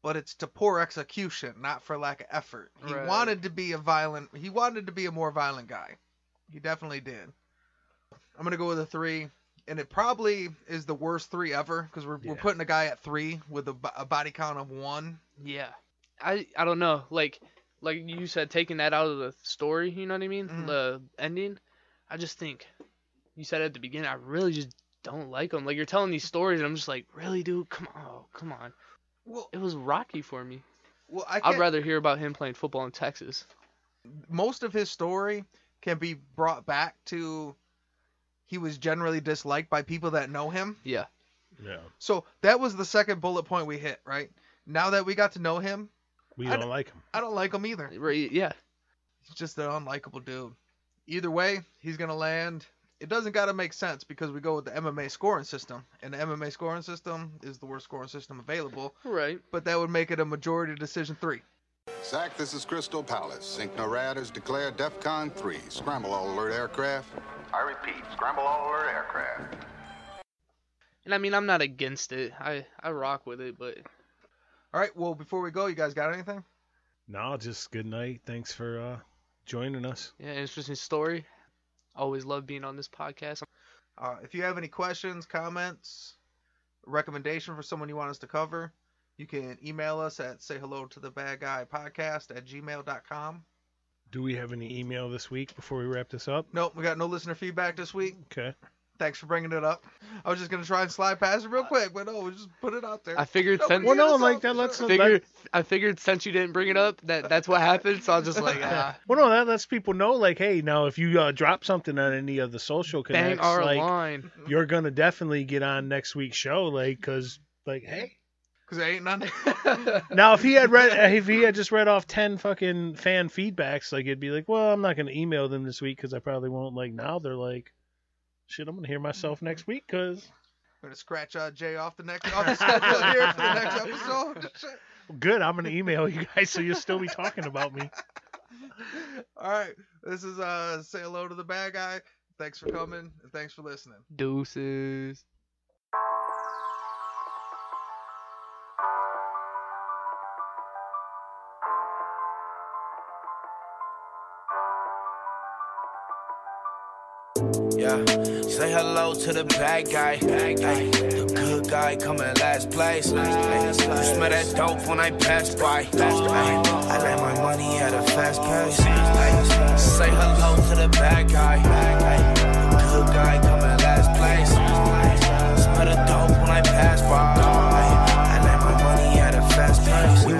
but it's to poor execution, not for lack of effort. He Right. wanted to be a violent. He wanted to be a more violent guy. He definitely did. I'm gonna go with a three, and it probably is the worst three ever because we're we're putting a guy at three with a, a body count of one. Yeah. I I don't know. Like like you said, taking that out of the story, you know what I mean? Mhm. The ending. I just think you said at the beginning, I really just don't like him. Like you're telling these stories, and I'm just like, really, dude? Come on, oh, come on. Well, It was rocky for me. well, I I'd rather hear about him playing football in Texas. most of his story can be brought back to he was generally disliked by people that know him. Yeah. Yeah. So that was the second bullet point we hit, right? Now that we got to know him, We I don't like him. I don't like him either. Right. Yeah. He's just an unlikable dude. Either way, he's gonna land. It doesn't gotta make sense because we go with the MMA scoring system, and the MMA scoring system is the worst scoring system available. Right. But that would make it a majority decision three. Zach, this is Crystal Palace. Inc. NORAD has declared DEFCON 3. Scramble all alert aircraft. I repeat, scramble all alert aircraft. And I mean, I'm not against it. I I rock with it, but All right. Well, before we go, you guys got anything? No, just good night. Thanks for uh, joining us. yeah, interesting story. Always love being on this podcast. Uh, if you have any questions, comments, recommendation for someone you want us to cover, you can email us at say hello to the bad guy podcast at gmail.com. Do we have any email this week before we wrap this up? Nope, we got no listener feedback this week. Okay. Thanks for bringing it up. I was just gonna try and slide past it real quick, but no, we just put it out there. I figured Nobody since Well, no, else like that there. lets them- figured I figured since you didn't bring it up that that's what happened. So I was just like, ah, Well, no, that lets people know, like, hey, now if you uh, drop something on any of the social connects, our like, line. you're gonna definitely get on next week's show, like, cause, like, hey. Cause there ain't none. Now, if he had read, if he had just read off ten fucking fan feedbacks, like, it'd be like, well, I'm not gonna email them this week because I probably won't. Like now, they're like, shit, I'm gonna hear myself next week because I'm gonna scratch uh, Jay off the next off the schedule here for the next episode. Good. I'm gonna email you guys so you'll still be talking about me. All right, this is uh say hello to the bad guy. Thanks for coming and thanks for listening. Deuces. Say hello to the bad guy. Ay, the good guy coming last place. Ay, you smell that dope when I pass by. Ay, I let my money at a fast pace. Ay, say hello to the bad guy. The good guy coming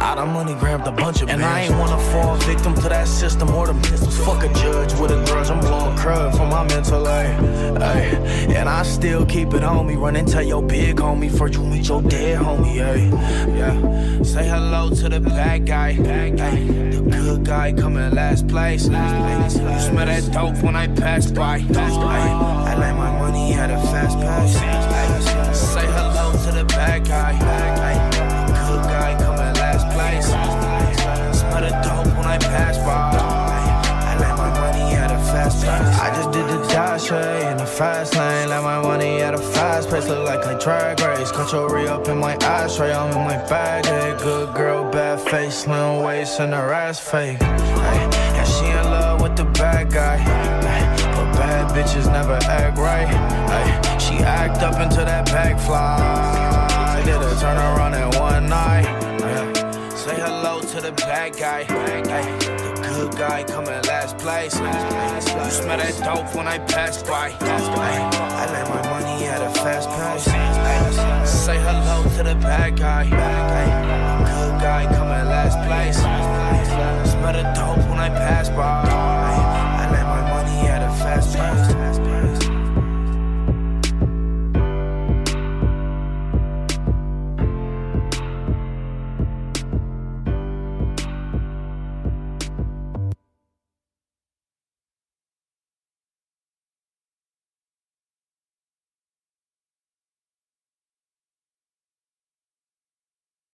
I done money grabbed a bunch of And I ain't wanna fall victim to that system or the pistols. Fuck a judge with a grudge. I'm blowing crud for my mental, ay, ay. And I still keep it on me. Run and tell your big homie for you meet your dead homie, ay. Yeah. Say hello to the bad guy. Ay. The good guy coming last place. Ay. You smell that dope when I pass by. Ay. I like my money at a fast. Ay. Say hello to the bad guy. Ay. I just did the dash in the fast lane. Let my money at a fast pace. Look like a drag race. Cut your re up in my ashtray. I'm in my bag. Hey, good girl, bad face, slim waist, and her ass fake. Hey, and she in love with the bad guy. Hey, but bad bitches never act right. Hey, she act up until that bag fly. Did a turn around in one night. Hey, say hello to the bad guy. Hey, nigga, I ain't coming last place. You smell that dope when I pass by. I let my money at a fast pace. Say hello to the bad guy. Good guy coming last place. Smell the dope when I pass by. I let my money at a fast pace.